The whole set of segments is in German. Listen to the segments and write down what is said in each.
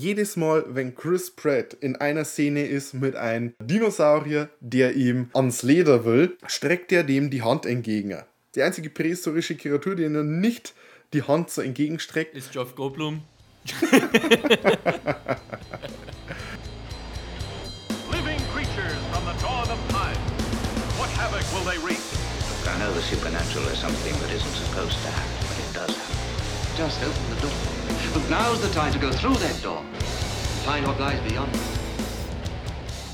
jedes Mal, wenn Chris Pratt in einer Szene ist mit einem Dinosaurier, der ihm ans Leder will, streckt er dem die Hand entgegen. Die einzige prähistorische Kreatur, die er nicht die Hand so entgegenstreckt, ist Jeff Goldblum. Living creatures from the dawn of time. What havoc will they wreak? I know the supernatural is something that isn't supposed to happen, but it does happen. Just open the door. But now's the time to go through that door find what lies beyond.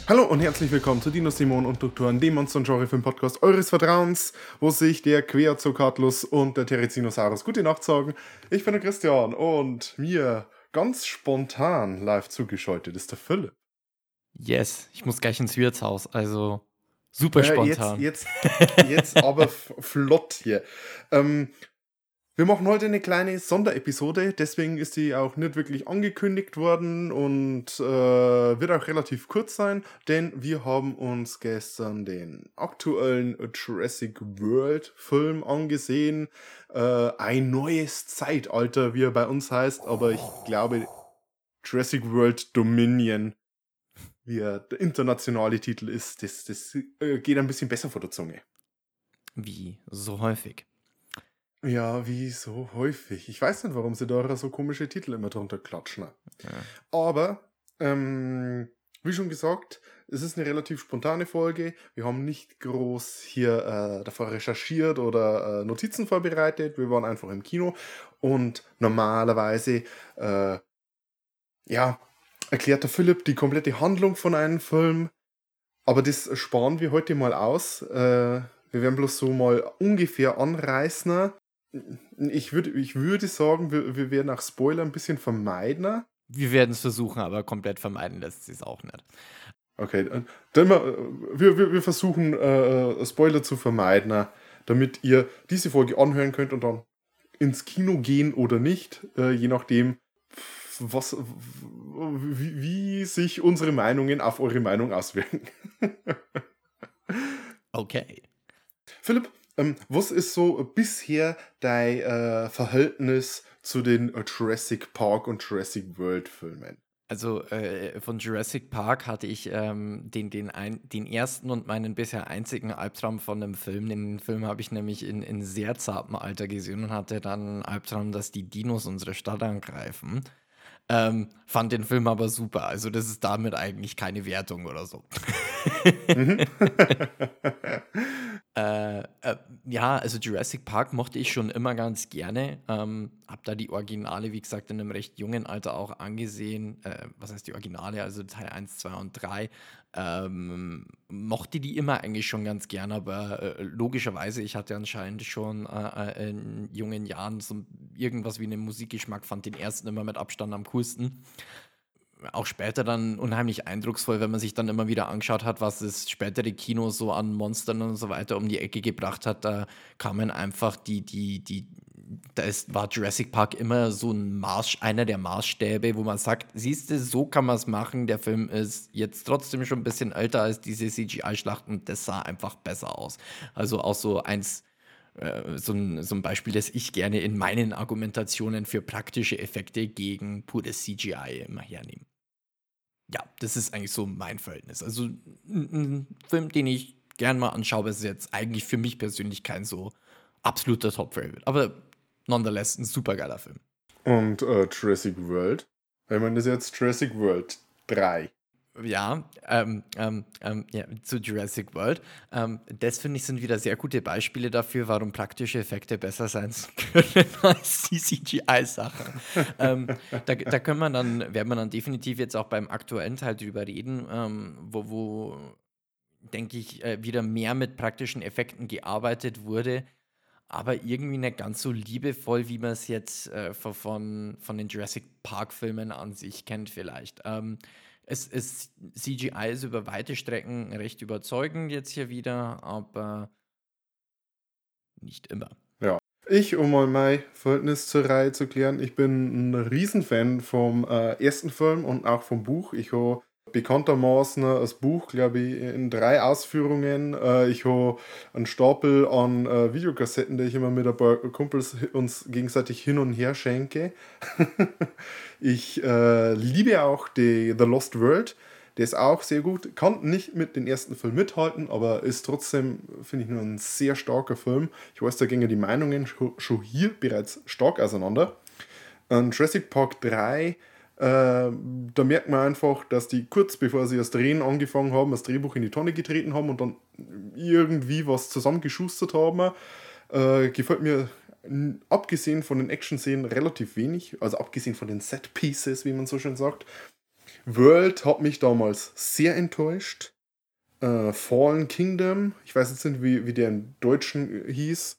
Hallo und herzlich willkommen zu Dino Simon und Doktoren, dem Monster- und Genre-Film-Podcast eures Vertrauens, wo sich der Querzocatlus und der Terizinosaurus gute Nacht sagen. Ich bin der Christian und mir ganz spontan live zugeschaltet ist der Philipp. Yes, ich muss gleich ins Wirtshaus, also super Äh, spontan. Jetzt, jetzt, jetzt aber flott hier. Ähm, wir machen heute eine kleine Sonderepisode, deswegen ist die auch nicht wirklich angekündigt worden und äh, wird auch relativ kurz sein, denn wir haben uns gestern den aktuellen Jurassic World Film angesehen. Äh, ein neues Zeitalter, wie er bei uns heißt, aber ich glaube Jurassic World Dominion wie er der internationale Titel ist, das, das äh, geht ein bisschen besser vor der Zunge. Wie so häufig. Ja, wie so häufig. Ich weiß nicht, warum sie da so komische Titel immer drunter klatschen. Ja. Aber, ähm, wie schon gesagt, es ist eine relativ spontane Folge. Wir haben nicht groß hier äh, davor recherchiert oder äh, Notizen vorbereitet. Wir waren einfach im Kino und normalerweise, äh, ja, erklärt der Philipp die komplette Handlung von einem Film. Aber das sparen wir heute mal aus. Äh, wir werden bloß so mal ungefähr anreißen. Ich würde, ich würde sagen, wir, wir werden auch Spoiler ein bisschen vermeiden. Wir werden es versuchen, aber komplett vermeiden lässt sich es auch nicht. Okay, äh, dann mal, äh, wir, wir, wir versuchen äh, Spoiler zu vermeiden, damit ihr diese Folge anhören könnt und dann ins Kino gehen oder nicht, äh, je nachdem, was, wie, wie sich unsere Meinungen auf eure Meinung auswirken. Okay. Philipp, ähm, was ist so bisher dein äh, Verhältnis zu den äh, Jurassic Park und Jurassic World Filmen? Also äh, von Jurassic Park hatte ich ähm, den, den, ein, den ersten und meinen bisher einzigen Albtraum von dem Film. Den Film habe ich nämlich in, in sehr zartem Alter gesehen und hatte dann einen Albtraum, dass die Dinos unsere Stadt angreifen. Ähm, fand den Film aber super. Also das ist damit eigentlich keine Wertung oder so. Äh, äh, ja, also Jurassic Park mochte ich schon immer ganz gerne. Ähm, hab da die Originale, wie gesagt, in einem recht jungen Alter auch angesehen. Äh, was heißt die Originale? Also Teil 1, 2 und 3. Ähm, mochte die immer eigentlich schon ganz gerne, aber äh, logischerweise, ich hatte anscheinend schon äh, äh, in jungen Jahren so irgendwas wie einen Musikgeschmack, fand den ersten immer mit Abstand am coolsten auch später dann unheimlich eindrucksvoll, wenn man sich dann immer wieder angeschaut hat, was das spätere Kino so an Monstern und so weiter um die Ecke gebracht hat. Da kamen einfach die, die, die, da ist, war Jurassic Park immer so ein Maß, einer der Maßstäbe, wo man sagt, siehst du, so kann man es machen. Der Film ist jetzt trotzdem schon ein bisschen älter als diese CGI-Schlachten. Das sah einfach besser aus. Also auch so eins, so ein, so ein Beispiel, das ich gerne in meinen Argumentationen für praktische Effekte gegen pures CGI immer hernehme. Ja, das ist eigentlich so mein Verhältnis. Also ein, Film, den ich gern mal anschaue, ist jetzt eigentlich für mich persönlich kein so absoluter Top-Favorite. Aber nonetheless ein super geiler Film. Und äh, Jurassic World? Wenn man das jetzt Jurassic World 3. Ja, ähm, ähm, ähm, ja, zu Jurassic World. Ähm, das finde ich sind wieder sehr gute Beispiele dafür, warum praktische Effekte besser sein können als die CGI-Sachen. ähm, da, da können wir dann, werden wir dann definitiv jetzt auch beim aktuellen Teil drüber reden, wo, wo denke ich, äh, wieder mehr mit praktischen Effekten gearbeitet wurde, aber irgendwie nicht ganz so liebevoll, wie man es jetzt äh, von, von den Jurassic Park-Filmen an sich kennt, vielleicht. Ähm, es, es, CGI ist über weite Strecken recht überzeugend jetzt hier wieder, aber nicht immer. Ja. Ich, um mal mein Verhältnis zur Reihe zu klären, ich bin ein Riesenfan vom äh, ersten Film und auch vom Buch. Ich habe bekanntermaßen das Buch, glaube ich, in drei Ausführungen. Äh, ich habe einen Stapel an äh, Videokassetten, die ich immer mit ein paar Kumpels uns gegenseitig hin und her schenke. ich äh, liebe auch die The Lost World. Der ist auch sehr gut. Kann nicht mit dem ersten Film mithalten, aber ist trotzdem, finde ich, nur ein sehr starker Film. Ich weiß, da gingen die Meinungen schon hier bereits stark auseinander. Und Jurassic Park 3 äh, da merkt man einfach, dass die kurz bevor sie das Drehen angefangen haben, das Drehbuch in die Tonne getreten haben und dann irgendwie was zusammengeschustert haben. Äh, gefällt mir abgesehen von den Action-Szenen relativ wenig, also abgesehen von den Set-Pieces, wie man so schön sagt. World hat mich damals sehr enttäuscht. Äh, Fallen Kingdom, ich weiß jetzt nicht, wie, wie der im Deutschen hieß,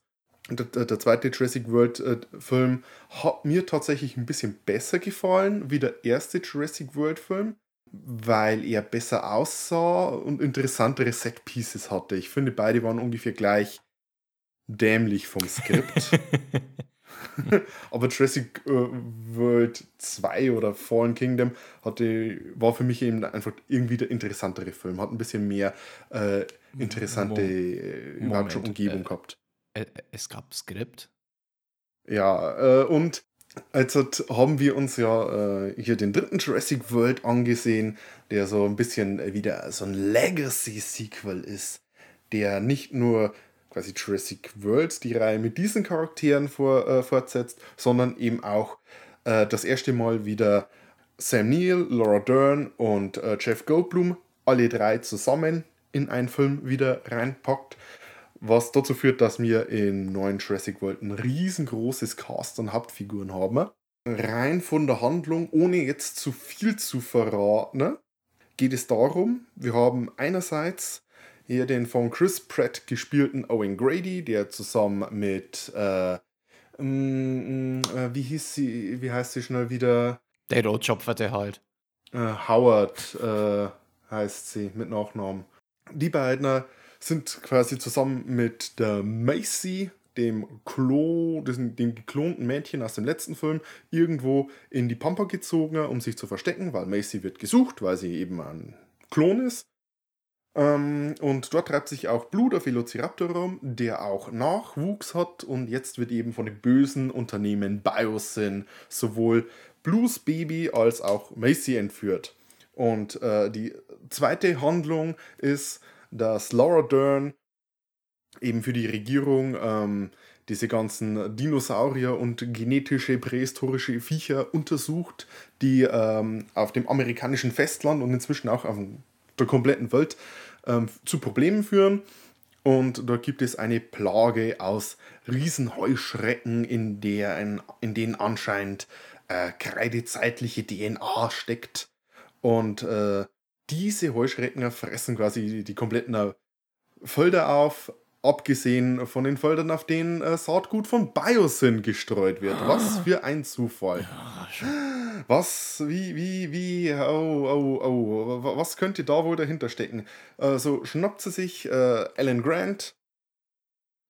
der, der, zweite Jurassic World äh, hat mir tatsächlich ein bisschen besser gefallen wie der erste Jurassic World Film, weil er besser aussah und interessantere Set Pieces hatte. Ich finde, beide waren ungefähr gleich dämlich vom Skript. Aber Jurassic äh, World 2 oder Fallen Kingdom hatte, war für mich eben einfach irgendwie der interessantere Film. Hat ein bisschen mehr äh, interessante äh, Moment, Umgebung äh, gehabt es gab Skript. Ja, äh, und also haben wir uns ja äh, hier den dritten Jurassic World angesehen, der so ein bisschen wieder so ein Legacy-Sequel ist, der nicht nur quasi Jurassic World die Reihe mit diesen Charakteren vor, äh, fortsetzt, sondern eben auch äh, das erste Mal wieder Sam Neill, Laura Dern und äh, Jeff Goldblum, alle drei zusammen in einen Film wieder reinpackt was dazu führt, dass wir in neuen Jurassic World ein riesengroßes Cast an Hauptfiguren haben. Rein von der Handlung, ohne jetzt zu viel zu verraten, geht es darum, wir haben einerseits hier den von Chris Pratt gespielten Owen Grady, der zusammen mit, äh, mm, äh, wie hieß sie, wie heißt sie schnell wieder? Der Rotschopferte halt. Äh, Howard äh, heißt sie mit Nachnamen. Die beiden sind quasi zusammen mit der Macy, dem Klo, dem, dem geklonten Mädchen aus dem letzten Film, irgendwo in die Pampa gezogen, um sich zu verstecken, weil Macy wird gesucht, weil sie eben ein Klon ist. Ähm, und dort treibt sich auch Blue, der Velociraptor rum, der auch Nachwuchs hat und jetzt wird eben von dem bösen Unternehmen Biosyn sowohl Blues Baby als auch Macy entführt. Und äh, die zweite Handlung ist, dass Laura Dern eben für die Regierung ähm, diese ganzen Dinosaurier und genetische prähistorische Viecher untersucht, die ähm, auf dem amerikanischen Festland und inzwischen auch auf der kompletten Welt ähm, zu Problemen führen. Und da gibt es eine Plage aus Riesenheuschrecken, in, der in denen anscheinend äh, kreidezeitliche DNA steckt. Und äh, diese Heuschrecken fressen quasi die kompletten Felder auf, abgesehen von den Feldern, auf denen äh, Saatgut von Biosyn gestreut wird. Was ah. für ein Zufall. Was, wie, wie, wie, oh, oh, oh, was könnte da wohl dahinter stecken? Äh, so schnappt sie sich äh, Alan Grant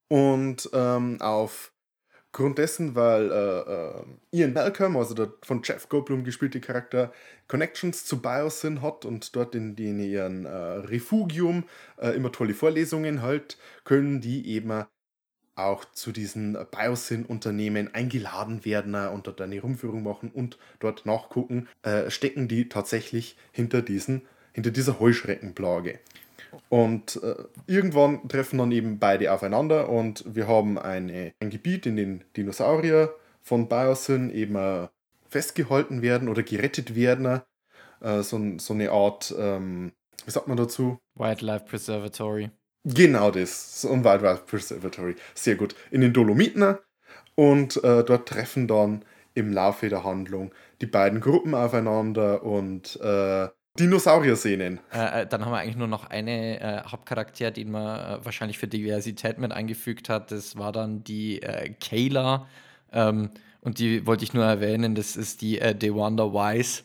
und ähm, auf Grund dessen, weil äh, äh, Ian Malcolm, also der von Jeff Goldblum gespielte Charakter, Connections zu Biosyn hat und dort in, in ihren äh, Refugium äh, immer tolle Vorlesungen hält, können die eben auch zu diesen Biosyn-Unternehmen eingeladen werden und dort eine Rumführung machen und dort nachgucken, äh, stecken die tatsächlich hinter, diesen, hinter dieser Heuschreckenplage. Und äh, irgendwann treffen dann eben beide aufeinander und wir haben eine, ein Gebiet, in dem Dinosaurier von Biosyn eben äh, festgehalten werden oder gerettet werden. Äh, so, so eine Art, ähm, wie sagt man dazu? Wildlife Preservatory. Genau das, so ein Wildlife Preservatory. Sehr gut. In den Dolomiten und äh, dort treffen dann im Laufe der Handlung die beiden Gruppen aufeinander und äh, Dinosaurier-Szenen. Äh, äh, dann haben wir eigentlich nur noch eine äh, Hauptcharakter, den man äh, wahrscheinlich für Diversität mit eingefügt hat. Das war dann die äh, Kayla. Ähm, und die wollte ich nur erwähnen, das ist die äh, Dewanda Wise.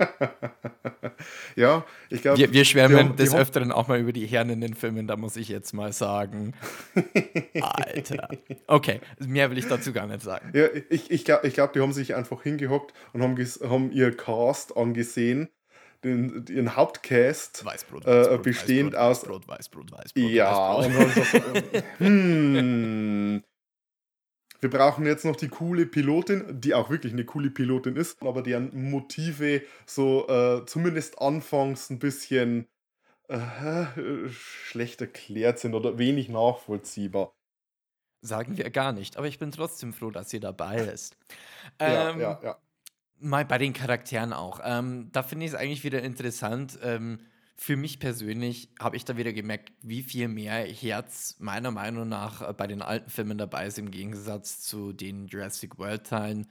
Ja, ich glaube. Wir, wir schwärmen die die des haben- Öfteren auch mal über die Herren in den Filmen, da muss ich jetzt mal sagen. Alter. Okay, mehr will ich dazu gar nicht sagen. Ja, ich, ich glaube, ich glaub, die haben sich einfach hingehockt und haben, haben ihr Cast angesehen, den, ihren Hauptcast. Weißbrot, Äh, bestehend aus- Weißbrot, Weißbrot, Weißbrot. Ja, Weißbrot. und haben gesagt, hm, wir brauchen jetzt noch die coole Pilotin, die auch wirklich eine coole Pilotin ist, aber deren Motive so äh, zumindest anfangs ein bisschen äh, schlecht erklärt sind oder wenig nachvollziehbar. Sagen wir gar nicht, aber ich bin trotzdem froh, dass sie dabei ist. Ja, Ähm, ja, ja. Mal bei den Charakteren auch. Ähm, da finde ich es eigentlich wieder interessant. Ähm, für mich persönlich habe ich da wieder gemerkt, wie viel mehr Herz meiner Meinung nach äh, bei den alten Filmen dabei ist im Gegensatz zu den Jurassic World Teilen.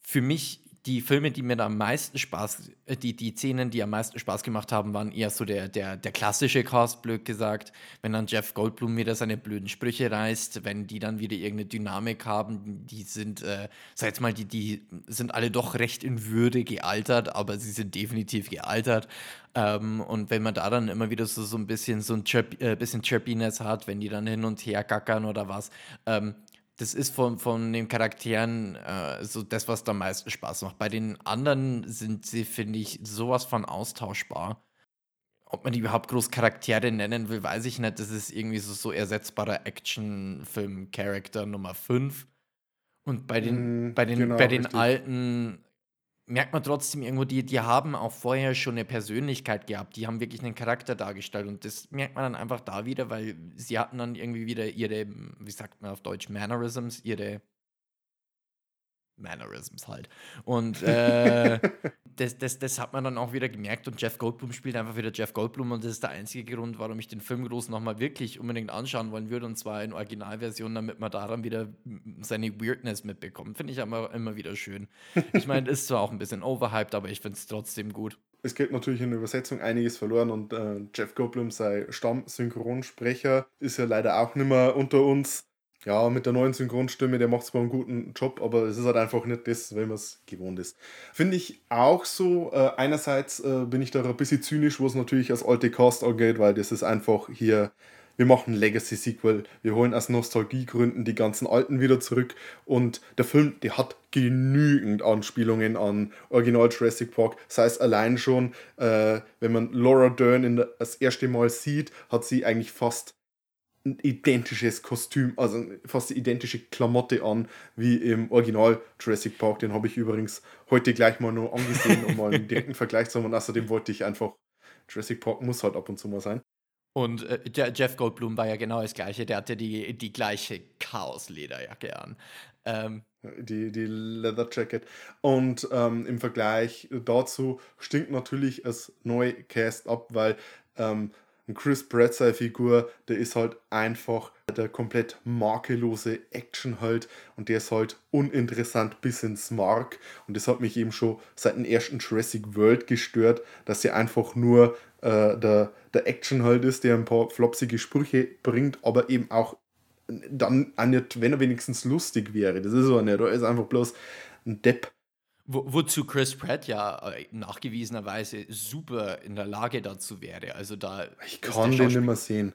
Für mich die Filme, die mir am meisten Spaß, äh, die, die Szenen, die am meisten Spaß gemacht haben, waren eher so der, der, der klassische Cast, blöd gesagt. Wenn dann Jeff Goldblum wieder seine blöden Sprüche reißt, wenn die dann wieder irgendeine Dynamik haben, die sind, äh, sag jetzt mal, die, die sind alle doch recht in Würde gealtert, aber sie sind definitiv gealtert. Ähm, und wenn man da dann immer wieder so, so ein bisschen so ein Chirp, äh, bisschen Chirpiness hat, wenn die dann hin und her gackern oder was, ähm, das ist von, von den Charakteren äh, so das, was da am meisten Spaß macht. Bei den anderen sind sie, finde ich, sowas von austauschbar. Ob man die überhaupt groß Charaktere nennen will, weiß ich nicht. Das ist irgendwie so, so ersetzbarer Actionfilm-Charakter Nummer 5. Und bei den, Mhm, bei den, genau, bei den richtig. alten merkt man trotzdem irgendwo, die, die haben auch vorher schon eine Persönlichkeit gehabt. Die haben wirklich einen Charakter dargestellt. Und das merkt man dann einfach da wieder, weil sie hatten dann irgendwie wieder ihre, wie sagt man auf Deutsch, Mannerisms, ihre Mannerisms halt. Und äh, das, das, das hat man dann auch wieder gemerkt. Und Jeff Goldblum spielt einfach wieder Jeff Goldblum. Und das ist der einzige Grund, warum ich den Film groß nochmal wirklich unbedingt anschauen wollen würde. Und zwar in Originalversion, damit man daran wieder seine Weirdness mitbekommt. Finde ich aber immer wieder schön. Ich meine, ist zwar auch ein bisschen overhyped, aber ich finde es trotzdem gut. Es geht natürlich in der Übersetzung einiges verloren und äh, Jeff Goldblum, sein Stamm-Synchronsprecher, ist ja leider auch nicht mehr unter uns. Ja, mit der neuen Synchronstimme, der macht zwar einen guten Job, aber es ist halt einfach nicht das, wenn man es gewohnt ist. Finde ich auch so. Äh, einerseits äh, bin ich da ein bisschen zynisch, was natürlich als alte Cast angeht, weil das ist einfach hier, wir machen Legacy-Sequel, wir holen aus Nostalgiegründen die ganzen alten wieder zurück und der Film, der hat genügend Anspielungen an Original Jurassic Park, sei es allein schon, äh, wenn man Laura Dern in der, das erste Mal sieht, hat sie eigentlich fast ein identisches Kostüm, also fast die identische Klamotte an wie im Original Jurassic Park. Den habe ich übrigens heute gleich mal nur angesehen, um mal einen direkten Vergleich zu haben. Und außerdem wollte ich einfach, Jurassic Park muss halt ab und zu mal sein. Und äh, Jeff Goldblum war ja genau das gleiche. Der hatte die, die gleiche Chaos-Lederjacke an. Ähm, die, die Leather Jacket. Und ähm, im Vergleich dazu stinkt natürlich das neue Cast ab, weil ähm, ein Chris Pratt, seine Figur, der ist halt einfach der komplett makellose Action halt und der ist halt uninteressant bis ins Mark und das hat mich eben schon seit dem ersten Jurassic World gestört, dass er einfach nur äh, der, der Action halt ist, der ein paar flopsige Sprüche bringt, aber eben auch dann auch nicht, wenn er wenigstens lustig wäre. Das ist er nicht. Er ist einfach bloß ein Depp. Wo, wozu Chris Pratt ja äh, nachgewiesenerweise super in der Lage dazu wäre. Also da Ich kann den nicht mehr sehen.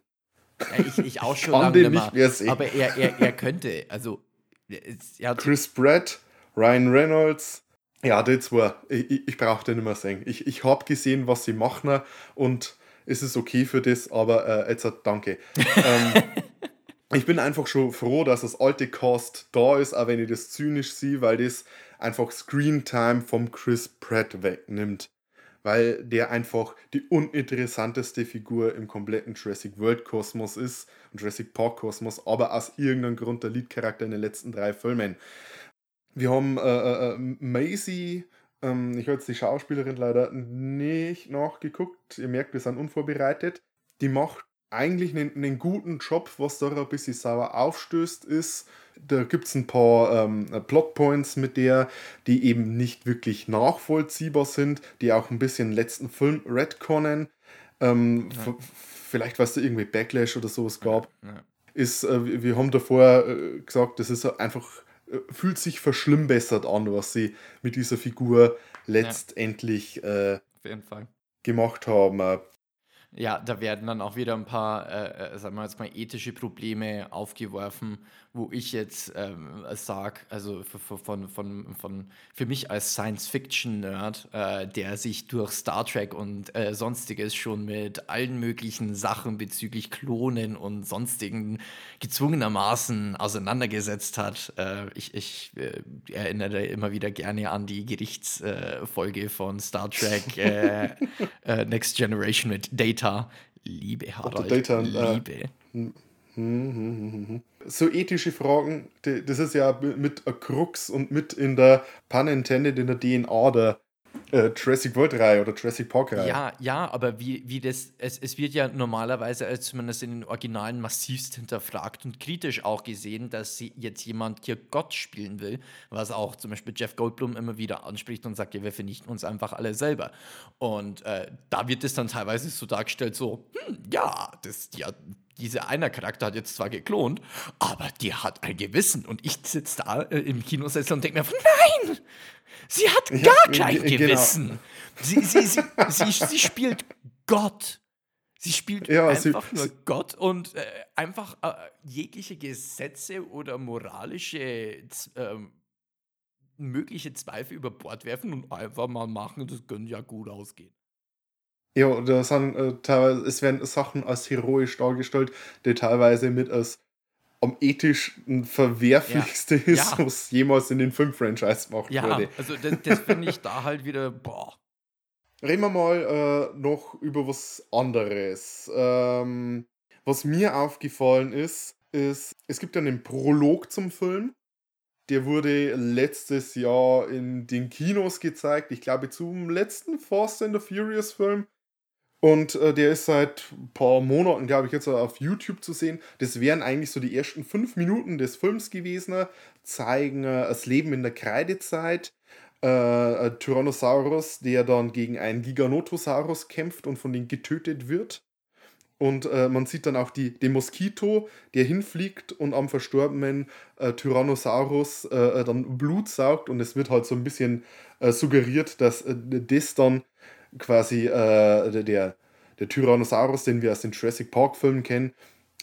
Ja, ich, ich auch schon kann lange den nicht mehr. mehr sehen. Aber er, er, er könnte, also er Chris Pratt, Ryan Reynolds. Ja, die zwei. Ich, ich, ich brauche den nicht mehr sehen. Ich, ich habe gesehen, was sie machen und es ist okay für das, aber äh, jetzt danke. ähm, ich bin einfach schon froh, dass das alte Cast da ist, auch wenn ich das zynisch sehe, weil das einfach Screentime vom Chris Pratt wegnimmt. Weil der einfach die uninteressanteste Figur im kompletten Jurassic World Kosmos ist, und Jurassic Park Kosmos, aber aus irgendeinem Grund der Leadcharakter in den letzten drei Filmen. Wir haben äh, äh, Maisie, ähm, ich habe jetzt die Schauspielerin leider nicht nachgeguckt. Ihr merkt, wir sind unvorbereitet. Die macht eigentlich einen, einen guten Job, was da ein bisschen sauer aufstößt, ist, da gibt es ein paar ähm, Plotpoints mit der, die eben nicht wirklich nachvollziehbar sind, die auch ein bisschen letzten Film retconnen. Ähm, Ja. Vielleicht, weil es da irgendwie Backlash oder sowas gab ja. ist, äh, wir- haben davor äh, gesagt, das ist einfach, äh, fühlt sich verschlimmbessert an, was sie mit dieser Figur letztendlich äh, gemacht haben. Ja, da werden dann auch wieder ein paar, äh, äh, sagen wir jetzt mal, ethische Probleme aufgeworfen, wo ich jetzt ähm, sage, also von, von, von, für mich als Science-Fiction-Nerd, äh, der sich durch Star Trek und äh, sonstiges schon mit allen möglichen Sachen bezüglich Klonen und sonstigen gezwungenermaßen auseinandergesetzt hat. Äh, ich ich äh, erinnere immer wieder gerne an die Gerichtsfolge äh, von Star Trek äh, Next Generation mit Data. Liebe Harald, Data, Liebe. So ethische Fragen, das ist ja mit Krux und mit in der Pun intended in der DNA der äh, Jurassic World Reihe oder Jurassic Park Reihe. Ja, ja, aber wie, wie das, es, es wird ja normalerweise als zumindest in den Originalen massivst hinterfragt und kritisch auch gesehen, dass sie jetzt jemand hier Gott spielen will, was auch zum Beispiel Jeff Goldblum immer wieder anspricht und sagt, ja, wir vernichten uns einfach alle selber. Und äh, da wird es dann teilweise so dargestellt, so, hm, ja, das, ja, dieser einer Charakter hat jetzt zwar geklont, aber der hat ein Gewissen. Und ich sitze da äh, im Kinosessel und denke mir, nein, sie hat gar kein ge- genau. Gewissen. Sie, sie, sie, sie, sie spielt Gott. Sie spielt Ja, sie- einfach nur sie- Gott und äh, einfach äh, jegliche Gesetze oder moralische ähm, mögliche Zweifel über Bord werfen und einfach mal machen, das könnte ja gut ausgehen. Ja, da sind äh, teilweise, es werden Sachen als heroisch dargestellt, die teilweise mit als am ethisch verwerflichste Ja. ist, Ja. was jemals in den Film-Franchise gemacht Ja, wurde. also das, das finde ich da halt wieder, boah. Reden wir mal äh, noch über was anderes. Ähm, was mir aufgefallen ist, ist, es gibt ja einen Prolog zum Film. Der wurde letztes Jahr in den Kinos gezeigt. Ich glaube, zum letzten Fast and the Furious Film. Und äh, der ist seit ein paar Monaten, glaube ich, jetzt auf YouTube zu sehen. Das wären eigentlich so die ersten fünf Minuten des Films gewesen. Zeigen äh, das Leben in der Kreidezeit. Äh, Tyrannosaurus, der dann gegen einen Giganotosaurus kämpft und von denen getötet wird. Und äh, man sieht dann auch die, den Moskito, der hinfliegt und am verstorbenen äh, Tyrannosaurus äh, dann Blut saugt. Und es wird halt so ein bisschen äh, suggeriert, dass äh, das dann quasi äh, der, der, Tyrannosaurus, den wir aus den Jurassic Park-Filmen kennen,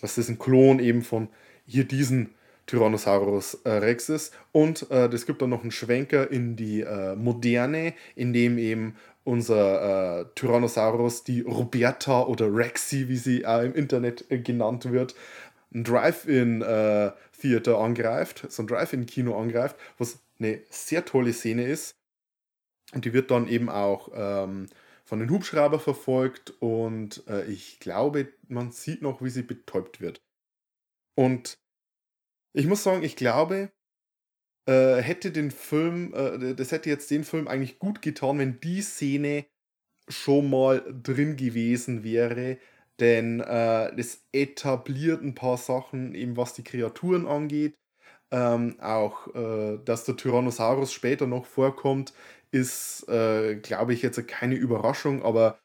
dass das ein Klon eben von hier diesen Tyrannosaurus äh, Rex ist. Und äh, gibt dann noch einen Schwenker in die äh, Moderne, in dem eben unser äh, Tyrannosaurus, die Roberta oder Rexy, wie sie auch im Internet äh, genannt wird, ein Drive-In-Theater angreift, so ein Drive-In-Kino angreift, was eine sehr tolle Szene ist. Und die wird dann eben auch ähm, von den Hubschrauber verfolgt und äh, ich glaube, man sieht noch, wie sie betäubt wird. Und ich muss sagen, ich glaube, äh, hätte den Film, äh, das hätte jetzt den Film eigentlich gut getan, wenn die Szene schon mal drin gewesen wäre, denn äh, das etabliert ein paar Sachen, eben was die Kreaturen angeht. Ähm, auch, äh, dass der Tyrannosaurus später noch vorkommt, ist, äh, glaube ich, jetzt keine Überraschung, aber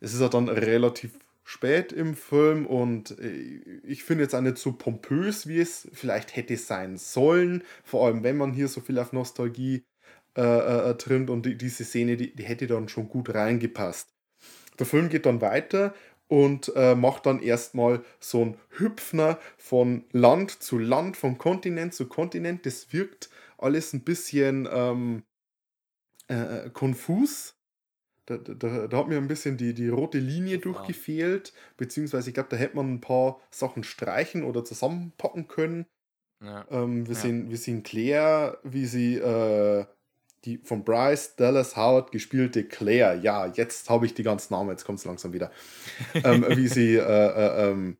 es ist ja dann relativ spät im Film und äh, ich finde jetzt auch nicht so pompös, wie es vielleicht hätte sein sollen, vor allem wenn man hier so viel auf Nostalgie äh, äh, trimmt und die, diese Szene, die, die hätte dann schon gut reingepasst. Der Film geht dann weiter und äh, macht dann erstmal so ein Hüpfner von Land zu Land, von Kontinent zu Kontinent. Das wirkt alles ein bisschen ähm, äh, konfus. Da, da, da hat mir ein bisschen die, die rote Linie Total. durchgefehlt, beziehungsweise ich glaube, da hätte man ein paar Sachen streichen oder zusammenpacken können. Ja. Ähm, wir, Ja. sehen, wir sehen Claire, wie sie äh, die von Bryce Dallas Howard gespielte Claire, ja, jetzt habe ich die ganzen Namen, jetzt kommt es langsam wieder, ähm, wie sie äh, äh, ähm,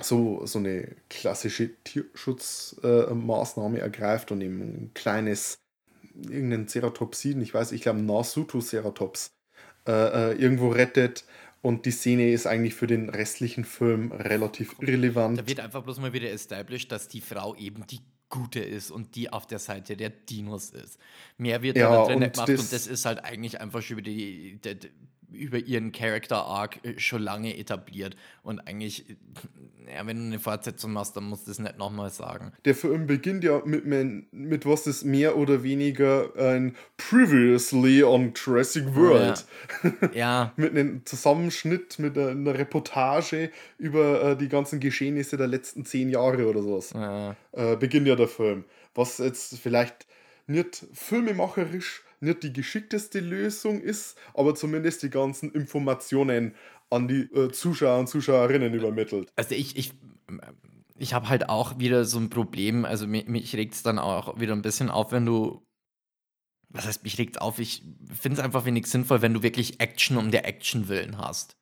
so, so eine klassische Tierschutzmaßnahme äh, ergreift und eben ein kleines, irgendeinen Ceratopsiden, ich weiß, ich glaube Nasuto-Ceratops, äh, äh, irgendwo rettet. Und die Szene ist eigentlich für den restlichen Film relativ irrelevant. Da wird einfach bloß mal wieder established, dass die Frau eben die Gute ist und die auf der Seite der Dinos ist. Mehr wird Ja, da drin gemacht das- und das ist halt eigentlich einfach schon wieder die, die, über ihren Character Arc äh, schon lange etabliert. Und eigentlich, äh, ja, wenn du eine Fortsetzung machst, dann musst du es nicht nochmal sagen. Der Film beginnt ja mit, mit, was ist mehr oder weniger ein Previously on Jurassic World. Ja. ja. mit einem Zusammenschnitt, mit einer Reportage über äh, die ganzen Geschehnisse der letzten zehn Jahre oder sowas. Ja. Äh, beginnt ja der Film. Was jetzt vielleicht nicht filmemacherisch nicht die geschickteste Lösung ist, aber zumindest die ganzen Informationen an die äh, Zuschauer und Zuschauerinnen übermittelt. Also ich, ich, ich habe halt auch wieder so ein Problem, also mich, mich regt es dann auch wieder ein bisschen auf, wenn du was heißt, mich regt auf, ich finde es einfach wenig sinnvoll, wenn du wirklich Action um der Action willen hast.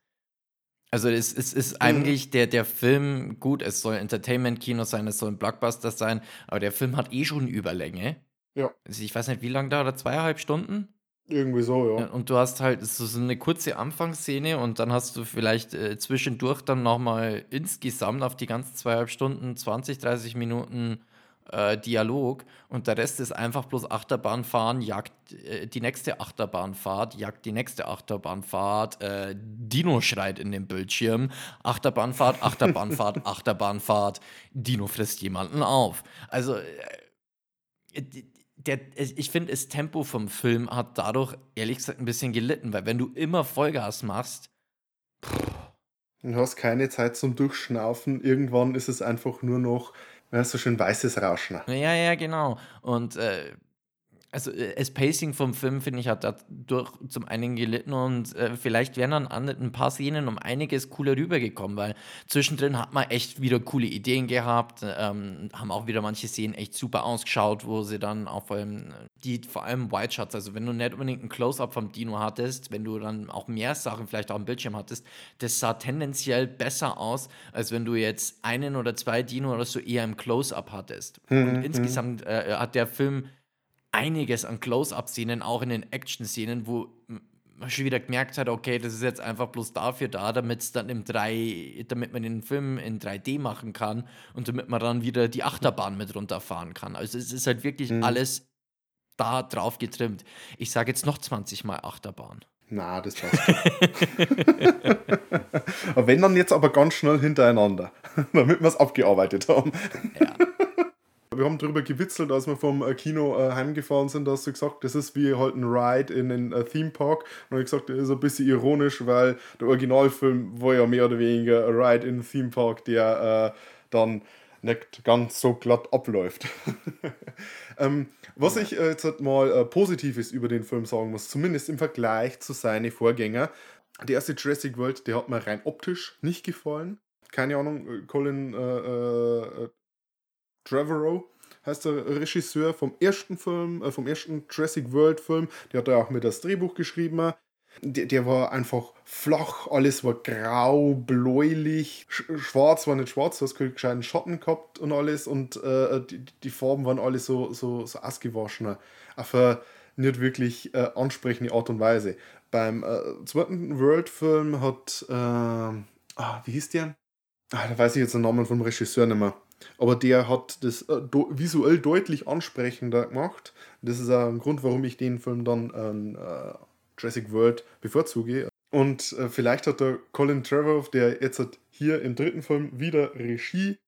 Also es, es ist mhm. eigentlich der, der Film, gut, es soll Entertainment-Kino sein, es soll ein Blockbuster sein, aber der Film hat eh schon Überlänge. Ja. Also ich weiß nicht, wie lange da oder zweieinhalb Stunden? Irgendwie so, ja. Und du hast halt so eine kurze Anfangsszene und dann hast du vielleicht äh, zwischendurch dann nochmal insgesamt auf die ganzen zweieinhalb Stunden 20, 30 Minuten äh, Dialog und der Rest ist einfach bloß Achterbahnfahren, jagt äh, die nächste Achterbahnfahrt, jagt die nächste Achterbahnfahrt, äh, Dino schreit in den Bildschirm, Achterbahnfahrt, Achterbahnfahrt, Achterbahnfahrt, Dino frisst jemanden auf. Also äh, der, ich finde, das Tempo vom Film hat dadurch ehrlich gesagt ein bisschen gelitten, weil wenn du immer Vollgas machst, Du hast keine Zeit zum Durchschnaufen. Irgendwann ist es einfach nur noch ja, so schön weißes Rauschen. Ja, ja, genau. Und äh, also äh, das Pacing vom Film, finde ich, hat dadurch zum einen gelitten und äh, vielleicht wären dann an ein paar Szenen um einiges cooler rübergekommen, weil zwischendrin hat man echt wieder coole Ideen gehabt, ähm, haben auch wieder manche Szenen echt super ausgeschaut, wo sie dann auch vor allem, die, vor allem White Shots, also wenn du nicht unbedingt ein Close-Up vom Dino hattest, wenn du dann auch mehr Sachen vielleicht auch am Bildschirm hattest, das sah tendenziell besser aus, als wenn du jetzt einen oder zwei Dino oder so eher im Close-Up hattest. Mhm. Und insgesamt äh, hat der Film einiges an Close-Up-Szenen, auch in den Action-Szenen, wo man schon wieder gemerkt hat, okay, das ist jetzt einfach bloß dafür da, damit es dann im 3, damit man den Film in 3D machen kann und damit man dann wieder die Achterbahn mit runterfahren kann. Also es ist halt wirklich mhm. alles da drauf getrimmt. Ich sage jetzt noch 20 Mal Achterbahn. Na, das passt. wenn dann jetzt aber ganz schnell hintereinander, damit wir es abgearbeitet haben. Ja. Wir haben darüber gewitzelt, als wir vom äh, Kino äh, heimgefahren sind, dass du gesagt das ist wie halt ein Ride in den äh, Theme Park. Und ich gesagt, das ist ein bisschen ironisch, weil der Originalfilm war ja mehr oder weniger ein Ride in den Theme Park, der äh, dann nicht ganz so glatt abläuft. ähm, was ich äh, jetzt halt mal äh, Positives über den Film sagen muss, zumindest im Vergleich zu seinen Vorgängern. Der erste Jurassic World, der hat mir rein optisch nicht gefallen. Keine Ahnung, äh, Colin äh, Trevorrow heißt der Regisseur vom ersten Film, äh, vom ersten Jurassic World Film. Der hat ja auch mit das Drehbuch geschrieben. Der, der, war einfach flach, alles war grau, bläulich, schwarz war nicht schwarz, du hast keinen Schatten gehabt und alles und äh, die, die, Farben waren alle so, so, so ausgewaschener. Auf eine nicht wirklich äh, ansprechende Art und Weise. Beim äh, zweiten World-Film hat, äh, ah, wie hieß der? Ah, da weiß ich jetzt den Namen vom Regisseur nicht mehr. Aber der hat das äh, visuell deutlich ansprechender gemacht. Das ist auch ein Grund, warum ich den Film dann äh, Jurassic World bevorzuge. Und äh, vielleicht hat der Colin Trevor, der jetzt hier im dritten Film wieder Regie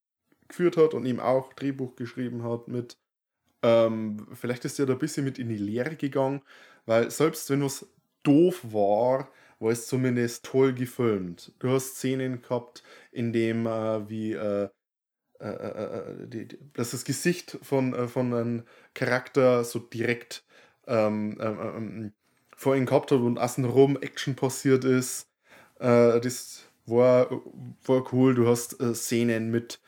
geführt hat und ihm auch Drehbuch geschrieben hat, mit ähm, vielleicht ist er da ein bisschen mit in die Lehre gegangen, weil selbst wenn es doof war, war es zumindest toll gefilmt. Du hast Szenen gehabt, in dem äh, wie äh, die, die, dass das Gesicht von, äh, von einem Charakter so direkt ähm, ähm, ähm, vor ihm gehabt hat und außenrum Action passiert ist. Äh, das war, war cool. Du hast äh, Szenen mit,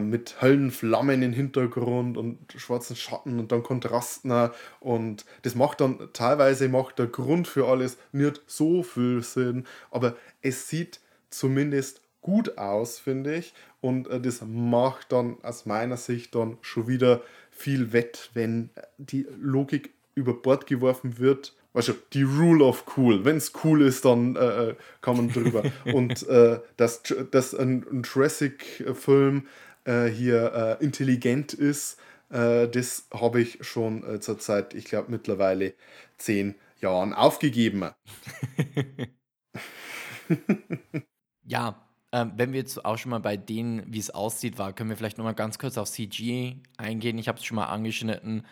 mit hellen Flammen im Hintergrund und schwarzen Schatten und dann Kontrasten. Und das macht dann teilweise macht der Grund für alles nicht so viel Sinn, aber es sieht zumindest gut aus, finde ich. Und äh, das macht dann aus meiner Sicht dann schon wieder viel wett, wenn die Logik über Bord geworfen wird. Also die Rule of Cool. Wenn es cool ist, dann äh, äh kann man drüber. Und äh, dass, dass ein, ein Jurassic-Film äh, hier äh, intelligent ist, das habe ich schon zur Zeit, ich glaube mittlerweile zehn Jahren aufgegeben. Ja, ähm, wenn wir jetzt auch schon mal bei denen, wie es aussieht, war, können wir vielleicht noch mal ganz kurz auf CG eingehen. Ich habe es schon mal angeschnitten.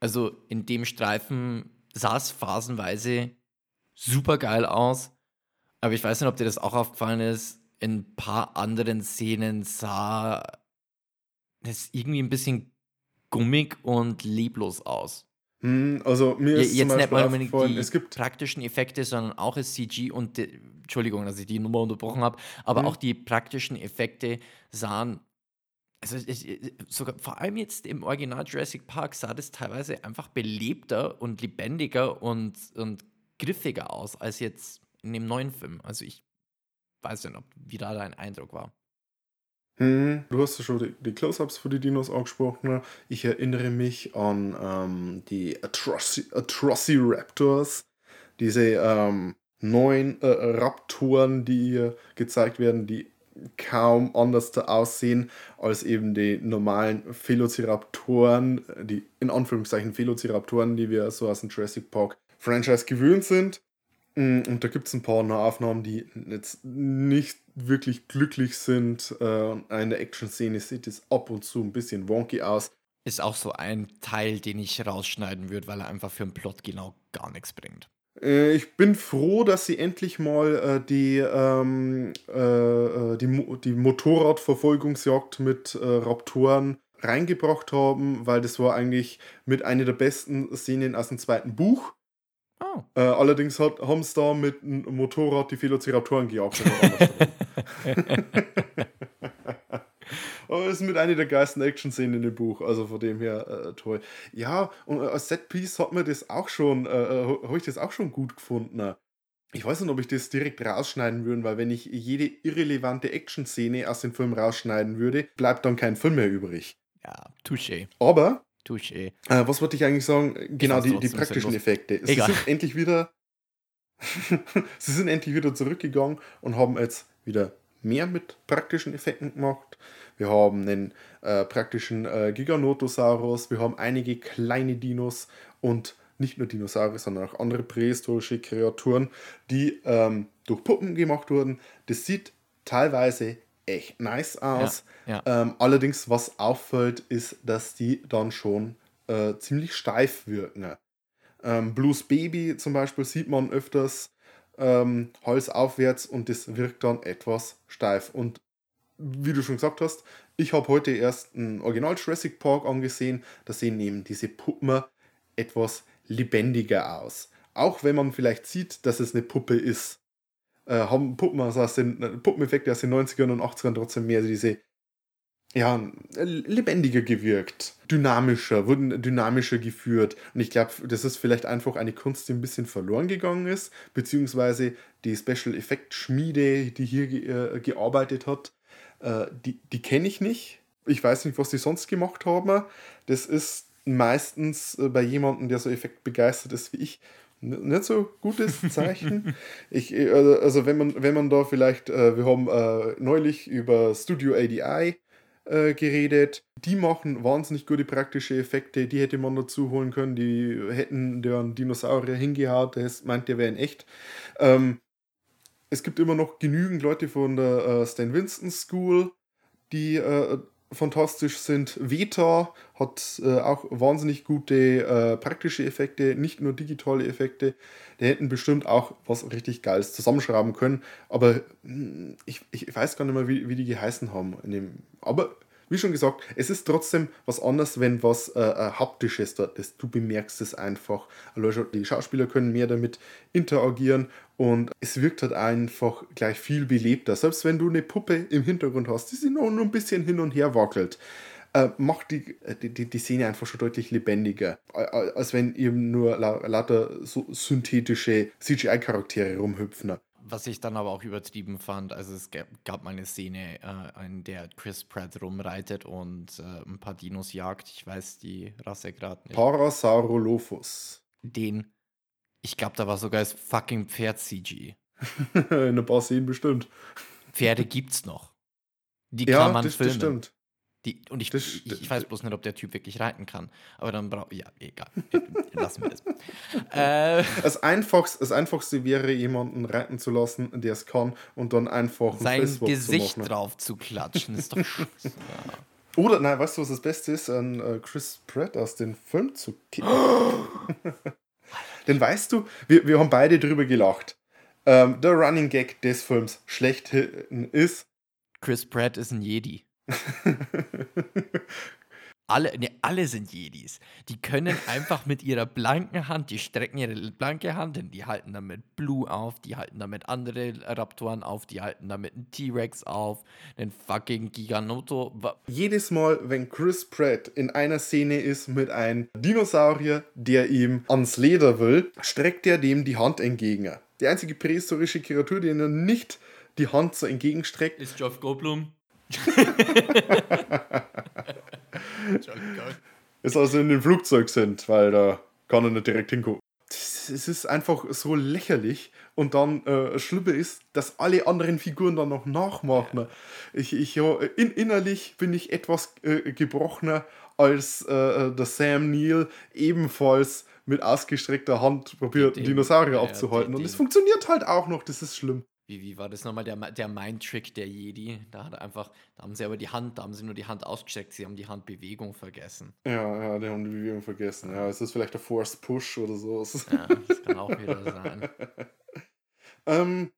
Also in dem Streifen sah es phasenweise super geil aus. Aber ich weiß nicht, ob dir das auch aufgefallen ist. In ein paar anderen Szenen sah es irgendwie ein bisschen gummig und leblos aus. Hm, also mir Ja, ist zum jetzt nicht mal unbedingt die es gibt praktischen Effekte, sondern auch das CG und Entschuldigung, dass ich die Nummer unterbrochen habe, aber Mhm. auch die praktischen Effekte sahen, also sogar vor allem jetzt im Original Jurassic Park sah das teilweise einfach belebter und lebendiger und, und griffiger aus als jetzt in dem neuen Film. Also ich weiß nicht, ob wie da dein Eindruck war. Hm, du hast ja schon die, die Close-Ups für die Dinos angesprochen. ne? Ich erinnere mich an ähm, die Atroci Atrociraptors, diese ähm, neuen äh, Raptoren, die hier gezeigt werden, die kaum anders aussehen als eben die normalen Velociraptoren, die in Anführungszeichen Velociraptoren, die wir so aus dem Jurassic Park Franchise gewöhnt sind. Mm, Und da gibt es ein paar Nahaufnahmen, die jetzt nicht wirklich glücklich sind. Äh, In der Action-Szene sieht es ab und zu ein bisschen wonky aus. Ist auch so ein Teil, den ich rausschneiden würde, weil er einfach für den Plot genau gar nichts bringt. Äh, Ich bin froh, dass sie endlich mal äh, die, ähm, äh, äh, die, Mo die Motorradverfolgungsjagd mit Raptoren reingebracht haben, weil das war eigentlich mit einer der besten Szenen aus dem zweiten Buch. Oh. Äh, allerdings hat, haben sie da mit einem Motorrad die Velociraptoren gejagt. Aber es ist mit einer der geilsten Action-Szenen in dem Buch, also von dem her äh, toll. Ja, und äh, als Setpiece hat mir das auch schon, äh, äh, habe ich das auch schon gut gefunden. Ich weiß nicht, ob ich das direkt rausschneiden würde, weil wenn ich jede irrelevante Action-Szene aus dem Film rausschneiden würde, bleibt dann kein Film mehr übrig. Ja, touché, Aber touché. äh, was wollte ich eigentlich sagen? Genau, die, die praktischen. Effekte. Sie Egal. sind endlich wieder. sie sind endlich wieder zurückgegangen und haben jetzt wieder mehr mit praktischen Effekten gemacht. Wir haben einen äh, praktischen äh, Giganotosaurus, wir haben einige kleine Dinos und nicht nur Dinosaurier, sondern auch andere prähistorische Kreaturen, die ähm, durch Puppen gemacht wurden. Das sieht teilweise echt nice aus. ja. Ähm, allerdings, was auffällt, ist, dass die dann schon äh, ziemlich steif wirken. Ähm, Blues Baby zum Beispiel sieht man öfters ähm, Hals aufwärts und das wirkt dann etwas steif. Und wie du schon gesagt hast, ich habe heute erst ein Original Jurassic Park angesehen. Da sehen eben diese Puppen etwas lebendiger aus. Auch wenn man vielleicht sieht, dass es eine Puppe ist, äh, haben Puppen also aus den Puppeneffekte aus den 90ern und 80ern trotzdem mehr diese ja, lebendiger gewirkt, dynamischer, wurden dynamischer geführt. Und ich glaube, das ist vielleicht einfach eine Kunst, die ein bisschen verloren gegangen ist, beziehungsweise die Special Effect Schmiede, die hier äh, gearbeitet hat, äh, die, die kenne ich nicht. Ich weiß nicht, was die sonst gemacht haben. Das ist meistens äh, bei jemandem, der so Effekt begeistert ist wie ich, nicht so gutes Zeichen. ich, äh, also wenn man, wenn man da vielleicht, äh, wir haben äh, neulich über Studio ADI äh, geredet. Die machen wahnsinnig gute praktische Effekte. Die hätte man dazu holen können. Die hätten den Dinosaurier hingehauen. Das meint, der wäre in echt. Ähm, es gibt immer noch genügend Leute von der äh, Stan Winston School, die äh, fantastisch sind. Veta hat äh, auch wahnsinnig gute äh, praktische Effekte, nicht nur digitale Effekte. Die hätten bestimmt auch was richtig Geiles zusammenschrauben können. Aber mh, ich, ich weiß gar nicht mehr, wie, wie die geheißen haben. Aber wie schon gesagt, es ist trotzdem was anderes, wenn was äh, äh, Haptisches dort ist. Du bemerkst es einfach. Die Schauspieler können mehr damit interagieren und es wirkt halt einfach gleich viel belebter. Selbst wenn du eine Puppe im Hintergrund hast, die sich nur, nur ein bisschen hin und her wackelt, äh, macht die, äh, die, die, Szene einfach schon deutlich lebendiger. Als wenn eben nur la, lauter so synthetische CGI-Charaktere rumhüpfen. Was ich dann aber auch übertrieben fand, also es gab, gab mal eine Szene, äh, in der Chris Pratt rumreitet und äh, ein paar Dinos jagt. Ich weiß die Rasse gerade nicht. Parasaurolophus. Den, ich glaube, da war sogar das fucking Pferd-CG. In ein paar Szenen bestimmt. Pferde gibt's noch. Die Ja, kann man das, das filmen. stimmt. Die, und ich, Das ich, ich weiß bloß nicht, ob der Typ wirklich reiten kann. Aber dann braucht. Ja, egal. Lassen wir das. äh, Das, Einfachste, das Einfachste wäre, jemanden reiten zu lassen, der es kann, und dann einfach ein sein Gesicht zu drauf zu klatschen, ist doch scheiße. Oder, nein, weißt du, was das Beste ist? An äh, Chris Pratt aus dem Film zu kicken. Denn weißt du, wir, wir haben beide drüber gelacht. Ähm, der Running Gag des Films schlechthin ist. Chris Pratt ist ein Jedi. Alle, ne, alle sind Jedis. Die können einfach mit ihrer blanken Hand, die strecken ihre blanke Hand hin, die halten damit Blue auf, die halten damit andere Raptoren auf, die halten damit einen T-Rex auf, einen fucking Giganoto. Jedes Mal, wenn Chris Pratt in einer Szene ist mit einem Dinosaurier, der ihm ans Leder will, streckt er dem die Hand entgegen. Die einzige prähistorische Kreatur, die ihm nicht die Hand so entgegenstreckt, Ist Jeff Goldblum? ist also in dem Flugzeug sind, weil da kann er nicht direkt hingucken. Es ist einfach so lächerlich und dann äh, Schlimme ist, dass alle anderen Figuren dann noch nachmachen. Ich, ich, ja, in, innerlich bin ich etwas äh, gebrochener, als äh, der Sam Neill ebenfalls mit ausgestreckter Hand probiert, Dinosaurier ja, abzuhalten. und es funktioniert halt auch noch, das ist schlimm. Wie, wie war das nochmal, der, der Mind-Trick der Jedi? Da hat er einfach, da haben sie aber die Hand, da haben sie nur die Hand ausgestreckt, sie haben die Handbewegung vergessen. Ja, ja, die haben die Bewegung vergessen. Ja, es ist vielleicht der Force Push oder so. Ja, das kann auch wieder sein. Ähm,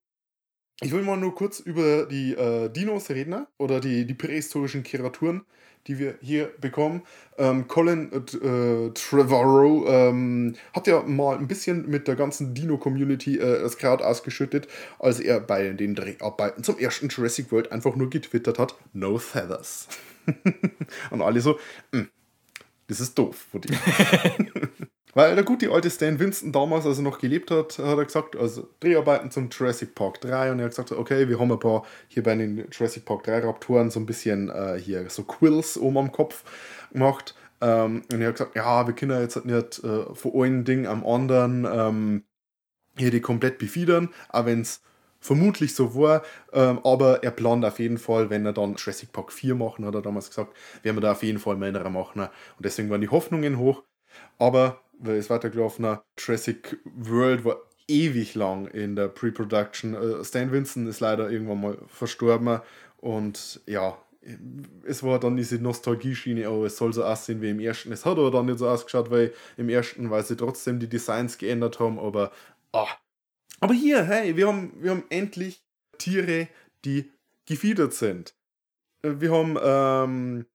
ich will mal nur kurz über die äh, Dinos reden ne? oder die, die prähistorischen Kreaturen, die wir hier bekommen. Ähm, Colin äh, Trevorrow ähm, hat ja mal ein bisschen mit der ganzen Dino-Community äh, das Kraut ausgeschüttet, als er bei den Dreharbeiten zum ersten Jurassic World einfach nur getwittert hat: No Feathers. Und alle so, "Hm, das ist doof Weil der gute alte Stan Winston damals, als er noch gelebt hat, hat er gesagt, also Dreharbeiten zum Jurassic Park 3 und er hat gesagt, okay, wir haben ein paar hier bei den Jurassic Park 3 Raptoren so ein bisschen äh, hier so Quills oben am Kopf gemacht. Ähm, und er hat gesagt, ja, wir können jetzt nicht äh, von einem Ding am anderen ähm, hier die komplett befiedern, auch wenn es vermutlich so war, ähm, aber er plant auf jeden Fall, wenn er dann Jurassic Park 4 machen, hat er damals gesagt, werden wir da auf jeden Fall mehr machen. Und deswegen waren die Hoffnungen hoch. Aber weil es weitergelaufen Jurassic World war ewig lang in der Pre-Production. Äh, Stan Winston ist leider irgendwann mal verstorben und ja, es war dann diese Nostalgie-Schiene, oh, es soll so aussehen wie im ersten. Es hat aber dann nicht so ausgeschaut, weil im ersten, weil sie trotzdem die Designs geändert haben, aber ah. Aber hier, hey, wir haben, wir haben endlich Tiere, die gefiedert sind. Äh, Wir haben ähm,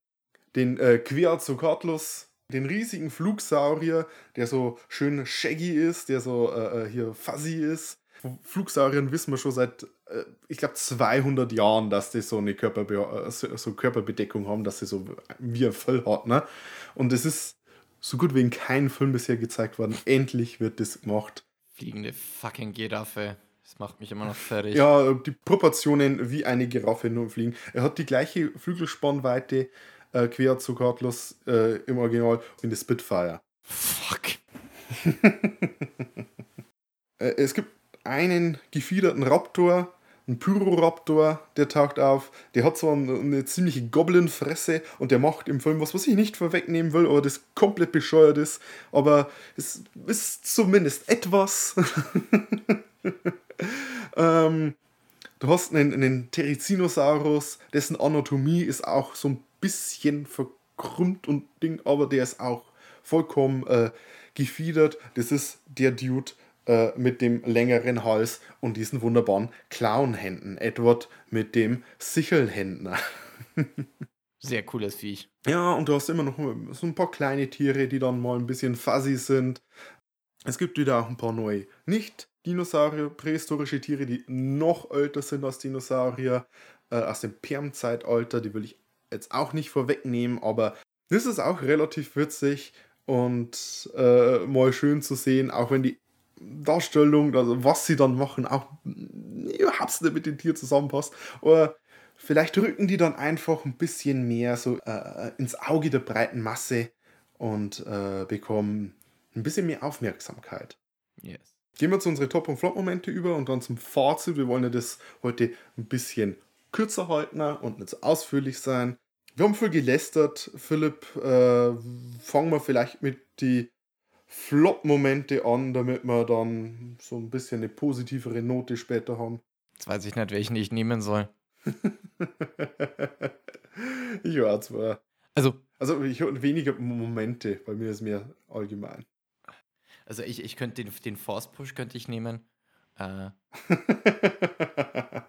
den äh, Quetzalcoatlus, den riesigen Flugsaurier, der so schön shaggy ist, der so äh, äh, hier fuzzy ist. Flugsauriern wissen wir schon seit, äh, ich glaube, 200 Jahren, dass die so eine Körperbe äh, so, so Körperbedeckung haben, dass sie so wie ein Fell hat. Ne? Und es ist so gut wie in keinem Film bisher gezeigt worden. Endlich wird das gemacht. Fliegende fucking Giraffe. Das macht mich immer noch fertig. Ja, die Proportionen wie eine Giraffe nur fliegen. Er hat die gleiche Flügelspannweite äh, Quetzalcoatlus äh, im Original wie eine Spitfire. Fuck. Äh, es gibt einen gefiederten Raptor, einen Pyroraptor, der taucht auf. Der hat zwar eine, eine ziemliche Goblin-Fresse und der macht im Film was, was ich nicht vorwegnehmen will, aber das komplett bescheuert ist. Aber es ist zumindest etwas. ähm, du hast einen, einen Therizinosaurus, dessen Anatomie ist auch so ein bisschen verkrümmt und Ding, aber der ist auch vollkommen äh, gefiedert. Das ist der Dude äh, mit dem längeren Hals und diesen wunderbaren Clownhänden. Edward mit dem Sichelhändner. Sehr cooles Viech. Ja, und du hast immer noch so ein paar kleine Tiere, die dann mal ein bisschen fuzzy sind. Es gibt wieder auch ein paar neue Nicht-Dinosaurier, prähistorische Tiere, die noch älter sind als Dinosaurier, äh, aus dem Permzeitalter. Die will ich jetzt auch nicht vorwegnehmen, aber das ist auch relativ witzig und äh, mal schön zu sehen, auch wenn die Darstellung, also was sie dann machen, auch überhaupt nicht mit dem Tier zusammenpasst. Oder vielleicht rücken die dann einfach ein bisschen mehr so äh, ins Auge der breiten Masse und äh, bekommen ein bisschen mehr Aufmerksamkeit. Yes. Gehen wir zu unseren Top- und Flop-Momente über und dann zum Fazit. Wir wollen ja das heute ein bisschen kürzer halten und nicht so ausführlich sein. Wir haben viel gelästert, Philipp. Äh, fangen wir vielleicht mit die Flop-Momente an, damit wir dann so ein bisschen eine positivere Note später haben. Jetzt weiß ich nicht, welchen ich nehmen soll. ich war zwar. Also, Also ich habe weniger Momente, bei mir ist mehr allgemein. also ich, ich könnte den, den Force Push könnte ich nehmen. Äh,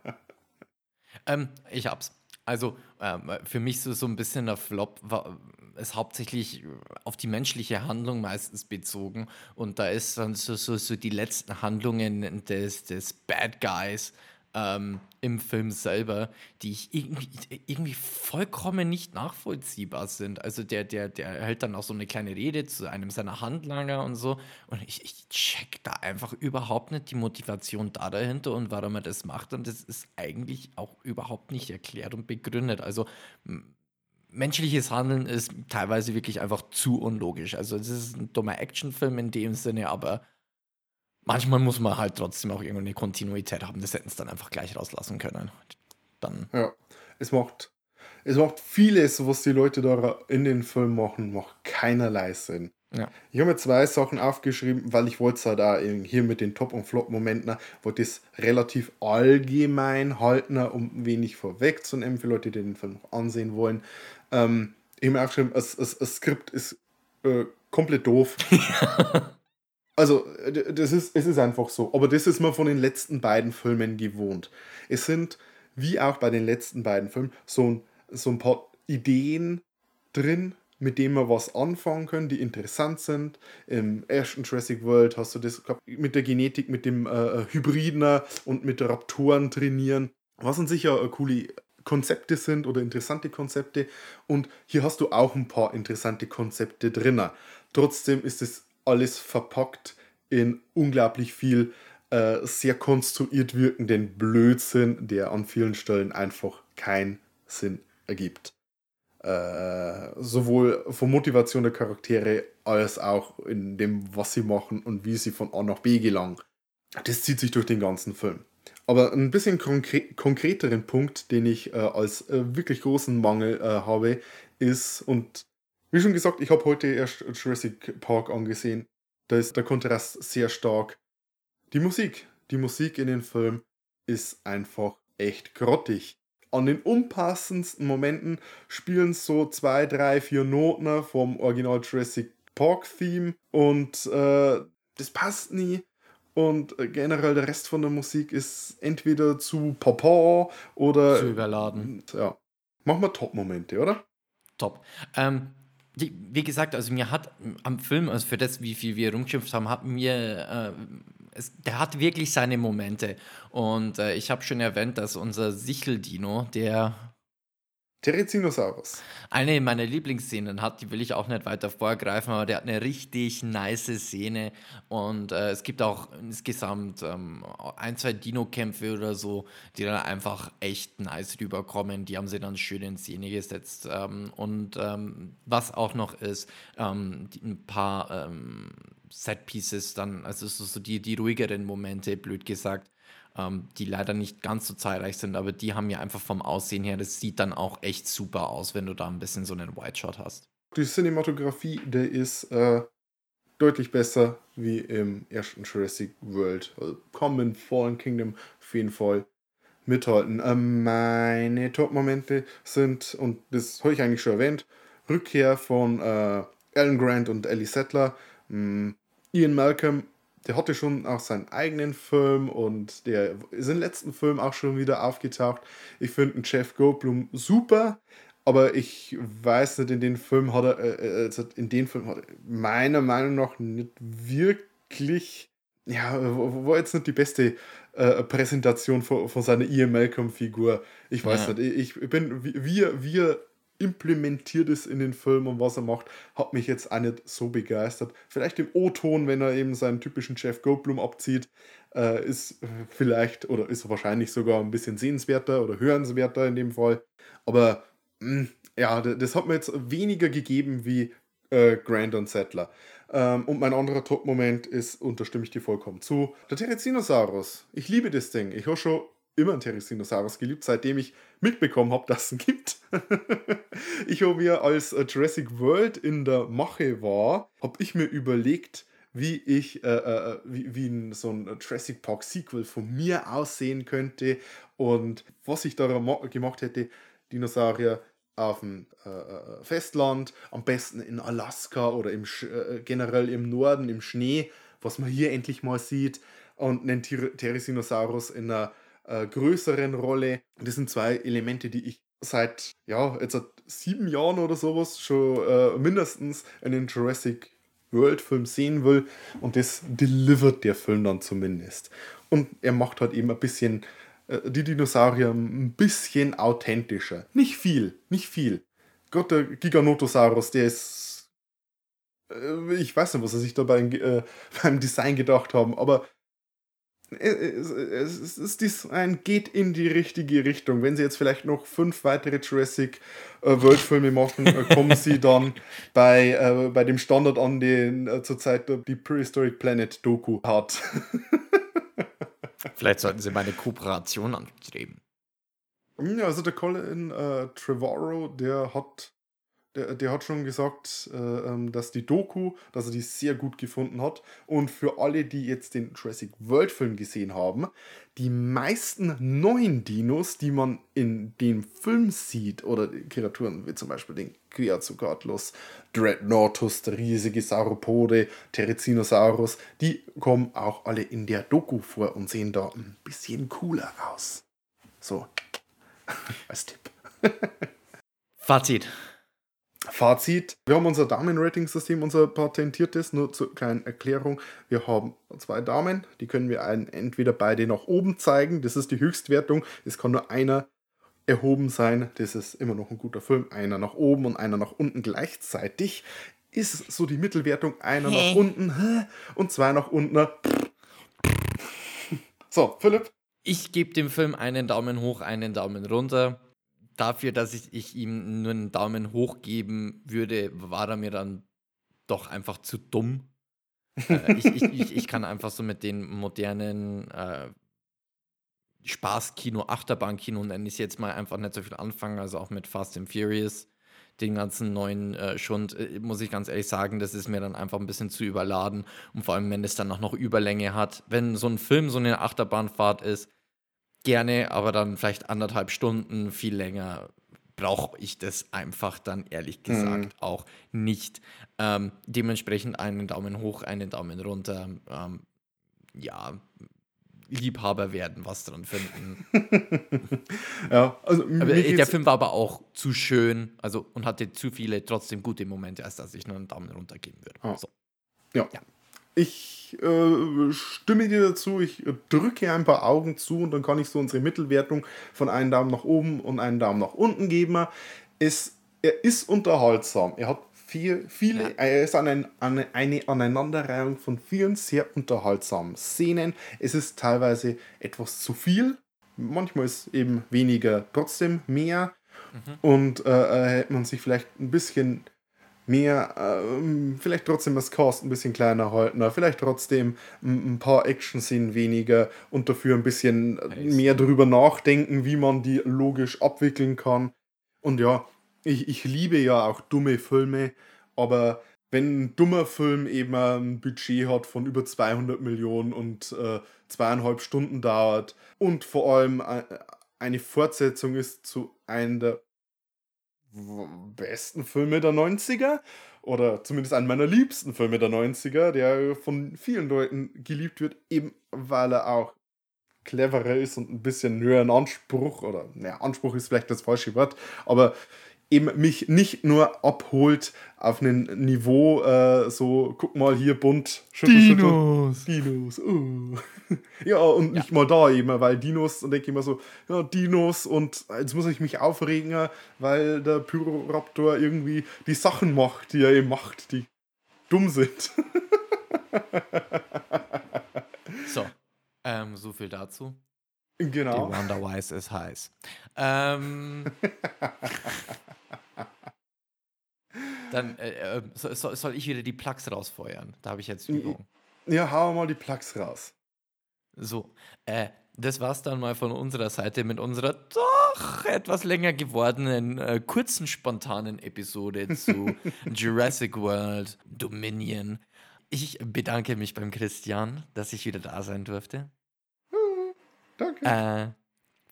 ähm, ich hab's. Also ähm, für mich so, so ein bisschen der Flop war, ist hauptsächlich auf die menschliche Handlung meistens bezogen. Und da ist dann so, so, so die letzten Handlungen des, des Bad Guys ähm, im Film selber, die ich irgendwie, irgendwie vollkommen nicht nachvollziehbar sind. Also der, der, der hält dann auch so eine kleine Rede zu einem seiner Handlanger und so. Und ich, ich check da einfach überhaupt nicht die Motivation da dahinter und warum er das macht. Und das ist eigentlich auch überhaupt nicht erklärt und begründet. Also menschliches Handeln ist teilweise wirklich einfach zu unlogisch. Also es ist ein dummer Actionfilm in dem Sinne, aber manchmal muss man halt trotzdem auch irgendwo eine Kontinuität haben. Das hätten sie dann einfach gleich rauslassen können. Dann, Ja, es macht, es macht vieles, was die Leute da in den Film machen, macht keinerlei Sinn. ja. Ich habe mir zwei Sachen aufgeschrieben, weil ich wollte es halt auch hier mit den Top- und Flop-Momenten, wollte es relativ allgemein halten, um wenig vorwegzunehmen für Leute, die den Film noch ansehen wollen. Ähm, ich habe mir aufgeschrieben, das, das, das Skript ist äh, komplett doof. Also, äh, das ist, es ist einfach so. Aber das ist man von den letzten beiden Filmen gewohnt. Es sind, wie auch bei den letzten beiden Filmen, so ein, so ein paar Ideen drin, mit denen wir was anfangen können, die interessant sind. Im ersten Jurassic World hast du das gehabt, mit der Genetik, mit dem äh, Hybriden und mit Raptoren trainieren. Was an sich ja äh, coole Konzepte sind oder interessante Konzepte. Und hier hast du auch ein paar interessante Konzepte drin. Trotzdem ist es alles verpackt in unglaublich viel äh, sehr konstruiert wirkenden Blödsinn, der an vielen Stellen einfach keinen Sinn ergibt. Äh, sowohl von Motivation der Charaktere als auch in dem, was sie machen und wie sie von A nach B gelangen. Das zieht sich durch den ganzen Film. Aber ein bisschen konkre konkreteren Punkt, den ich äh, als äh, wirklich großen Mangel äh, habe, ist, und wie schon gesagt, ich habe heute erst Jurassic Park angesehen, da ist der Kontrast sehr stark. Die Musik, die Musik in den Film ist einfach echt grottig. An den unpassendsten Momenten spielen so zwei, drei, vier Noten vom Original Jurassic Park Theme und äh, das passt nie. Und äh, generell der Rest von der Musik ist entweder zu papa oder. Zu überladen. Ja. Machen wir Top-Momente, oder? Top. Ähm, wie gesagt, also mir hat am Film, also für das, wie viel wir rumgeschimpft haben, hat mir, äh, es, der hat wirklich seine Momente. Und äh, ich habe schon erwähnt, dass unser Sicheldino, der Terizinosaurus. eine meiner Lieblingsszenen hat, die will ich auch nicht weiter vorgreifen, aber der hat eine richtig nice Szene und äh, es gibt auch insgesamt ähm, ein, zwei Dino-Kämpfe oder so, die dann einfach echt nice rüberkommen. Die haben sie dann schön in Szene gesetzt. Ähm, und ähm, was auch noch ist, ähm, ein paar ähm, Set-Pieces dann, also so, so die, die ruhigeren Momente, blöd gesagt, ähm, die leider nicht ganz so zahlreich sind, aber die haben ja einfach vom Aussehen her, das sieht dann auch echt super aus, wenn du da ein bisschen so einen White Shot hast. Die Cinematografie, der ist äh, deutlich besser wie im ersten Jurassic World. Also Common Fallen Kingdom auf jeden Fall mithalten. Ähm, meine Top-Momente sind, und das habe ich eigentlich schon erwähnt, Rückkehr von äh, Alan Grant und Ellie Settler. Ähm, Ian Malcolm, der hatte schon auch seinen eigenen Film und der ist im letzten Film auch schon wieder aufgetaucht. Ich finde Jeff Goldblum super, aber ich weiß nicht, in den Film hat er, äh, also in den Film hat er meiner Meinung nach nicht wirklich, ja, war jetzt nicht die beste äh, Präsentation von, von seiner Ian Malcolm-Figur. Ich weiß Ja. nicht, ich, ich bin, wie er implementiert ist in den Film und was er macht, hat mich jetzt auch nicht so begeistert. Vielleicht im O-Ton, wenn er eben seinen typischen Jeff Goldblum abzieht, äh, ist vielleicht oder ist wahrscheinlich sogar ein bisschen sehenswerter oder hörenswerter in dem Fall. Aber mh, ja, d- das hat mir jetzt weniger gegeben wie äh, Grant und Settler. Ähm, und mein anderer Top-Moment ist, und da stimme ich dir vollkommen zu, der Terizinosaurus. Ich liebe das Ding. Ich habe schon immer einen Terizinosaurus geliebt, seitdem ich mitbekommen habe, dass es ihn gibt. ich habe mir, als äh, Jurassic World in der Mache war, habe ich mir überlegt, wie ich, äh, äh, wie, wie ein, so ein Jurassic Park Sequel von mir aussehen könnte und was ich da ma- gemacht hätte, Dinosaurier auf dem äh, äh, Festland, am besten in Alaska oder im, Sch- äh, generell im Norden, im Schnee, was man hier endlich mal sieht, und einen Therizinosaurus in einer äh, größeren Rolle. Das sind zwei Elemente, die ich seit, ja, jetzt seit sieben Jahren oder sowas schon äh, mindestens in den Jurassic World-Film sehen will. Und das delivert der Film dann zumindest. Und er macht halt eben ein bisschen äh, die Dinosaurier ein bisschen authentischer. Nicht viel, nicht viel. Gott, der Giganotosaurus, der ist. Äh, ich weiß nicht, was sie sich dabei äh, beim Design gedacht haben, aber es, ist Design geht in die richtige Richtung. Wenn sie jetzt vielleicht noch fünf weitere Jurassic äh, World Filme machen, äh, kommen sie dann bei, äh, bei dem Standard an, den äh, zurzeit die Prehistoric Planet Doku hat. Vielleicht sollten sie mal eine Kooperation anstreben. Ja, also der Colin äh, Trevorrow, der hat, der, der hat schon gesagt, äh, ähm, dass die Doku, dass er die sehr gut gefunden hat. Und für alle, die jetzt den Jurassic World Film gesehen haben, die meisten neuen Dinos, die man in dem Film sieht, oder Kreaturen wie zum Beispiel den Quetzalcoatlus, Dreadnoughtus, der riesige Sauropode, Therizinosaurus, die kommen auch alle in der Doku vor und sehen da ein bisschen cooler aus. So, als Tipp. Fazit. Fazit: Wir haben unser Daumen-Rating-System, unser patentiertes, nur zur kleinen Erklärung. Wir haben zwei Daumen, die können wir einen, entweder beide nach oben zeigen, das ist die Höchstwertung. Es kann nur einer erhoben sein, das ist immer noch ein guter Film. Einer nach oben und einer nach unten gleichzeitig. Ist so die Mittelwertung, einer nach unten und zwei nach unten. So, Philipp. Ich gebe dem Film einen Daumen hoch, einen Daumen runter. Dafür, dass ich, ich ihm nur einen Daumen hoch geben würde, war er mir dann doch einfach zu dumm. äh, ich, ich, ich, kann einfach so mit den modernen äh, Spaßkino, Achterbahnkino, nenne ich es jetzt mal, einfach nicht so viel anfangen. Also auch mit Fast and Furious, den ganzen neuen äh, Schund, äh, muss ich ganz ehrlich sagen, das ist mir dann einfach ein bisschen zu überladen. Und vor allem, wenn es dann auch noch Überlänge hat. Wenn so ein Film so eine Achterbahnfahrt ist, gerne, aber dann vielleicht anderthalb Stunden, viel länger brauche ich das einfach dann ehrlich gesagt auch nicht. Ähm, dementsprechend einen Daumen hoch, einen Daumen runter. Ähm, ja, Liebhaber werden was dran finden. Ja, also der Film war aber auch zu schön, also und hatte zu viele trotzdem gute Momente, als dass ich nur einen Daumen runter geben würde. Ah. So. Ja. Ich äh, stimme dir dazu, ich drücke ein paar Augen zu und dann kann ich so unsere Mittelwertung von einem Daumen nach oben und einen Daumen nach unten geben. Es, er ist unterhaltsam. Er hat viel, viele, Ja. er ist eine, eine, eine Aneinanderreihung von vielen sehr unterhaltsamen Szenen. Es ist teilweise etwas zu viel. Manchmal ist eben weniger trotzdem mehr. Und äh, äh, hätte man sich vielleicht ein bisschen mehr, ähm, vielleicht trotzdem das Cast ein bisschen kleiner halten, vielleicht trotzdem ein, ein paar Action-Szenen weniger und dafür ein bisschen mehr drüber nachdenken, wie man die logisch abwickeln kann. Und ja, ich, ich liebe ja auch dumme Filme, aber wenn ein dummer Film eben ein Budget hat von über 200 Millionen und äh, zweieinhalb Stunden dauert und vor allem äh, eine Fortsetzung ist zu einem der besten Filme der 90er oder zumindest einen meiner liebsten Filme der 90er, der von vielen Leuten geliebt wird, eben weil er auch cleverer ist und ein bisschen höheren Anspruch oder naja, Anspruch ist vielleicht das falsche Wort, aber eben mich nicht nur abholt auf einem Niveau, äh, so guck mal hier bunt, schüttel, Dinos. schüttel. Dinos, uh. Ja, und nicht mal da eben, weil Dinos, und denke ich immer so, ja, Dinos und jetzt muss ich mich aufregen, weil der Pyroraptor irgendwie die Sachen macht, die er eben macht, die dumm sind. So, ähm, so viel dazu. Genau. Die Wonder Wise ist heiß. Ähm, dann äh, äh, so, so, soll ich wieder die Plugs rausfeuern. Da habe ich jetzt Übung. Ja, hau mal die Plugs raus. So, äh, das war's dann mal von unserer Seite mit unserer doch etwas länger gewordenen, äh, kurzen, spontanen Episode zu Jurassic World Dominion. Ich bedanke mich beim Christian, dass ich wieder da sein durfte. Danke. Äh,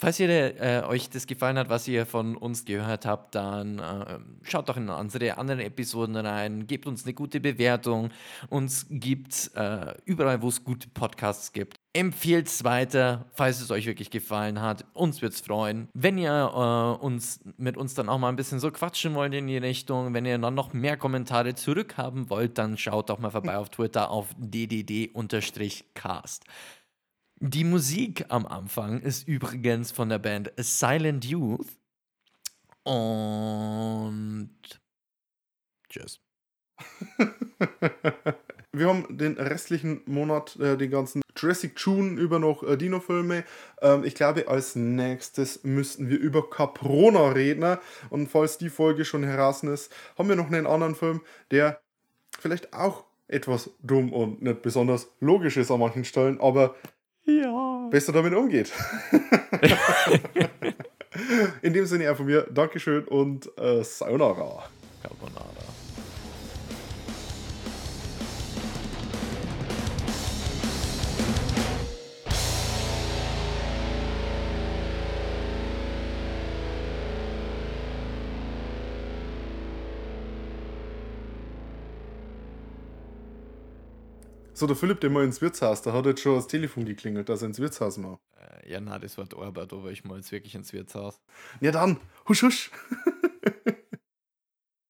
falls ihr äh, euch das gefallen hat, was ihr von uns gehört habt, dann äh, schaut doch in unsere anderen Episoden rein, gebt uns eine gute Bewertung. Uns gibt äh, überall, wo es gute Podcasts gibt. Empfehlt es weiter, falls es euch wirklich gefallen hat. Uns würde es freuen. Wenn ihr äh, uns mit uns dann auch mal ein bisschen so quatschen wollt in die Richtung, wenn ihr dann noch mehr Kommentare zurückhaben wollt, dann schaut doch mal vorbei auf Twitter auf ddd-cast. Die Musik am Anfang ist übrigens von der Band Silent Youth. Und tschüss. Wir haben den restlichen Monat äh, den ganzen Jurassic June über noch äh, Dino-Filme. Ähm, ich glaube, als nächstes müssten wir über Caprona reden. Und falls die Folge schon heraus ist, haben wir noch einen anderen Film, der vielleicht auch etwas dumm und nicht besonders logisch ist an manchen Stellen, aber Ja. besser damit umgeht. In dem Sinne auch von mir, Dankeschön und äh, Sayonara. Carbonara. So, der Philipp, der mal ins Wirtshaus, da hat jetzt schon das Telefon geklingelt, dass er ins Wirtshaus mal. Äh, ja, na, das war die Arbeit, aber ich mal jetzt wirklich ins Wirtshaus. Ja dann, husch husch.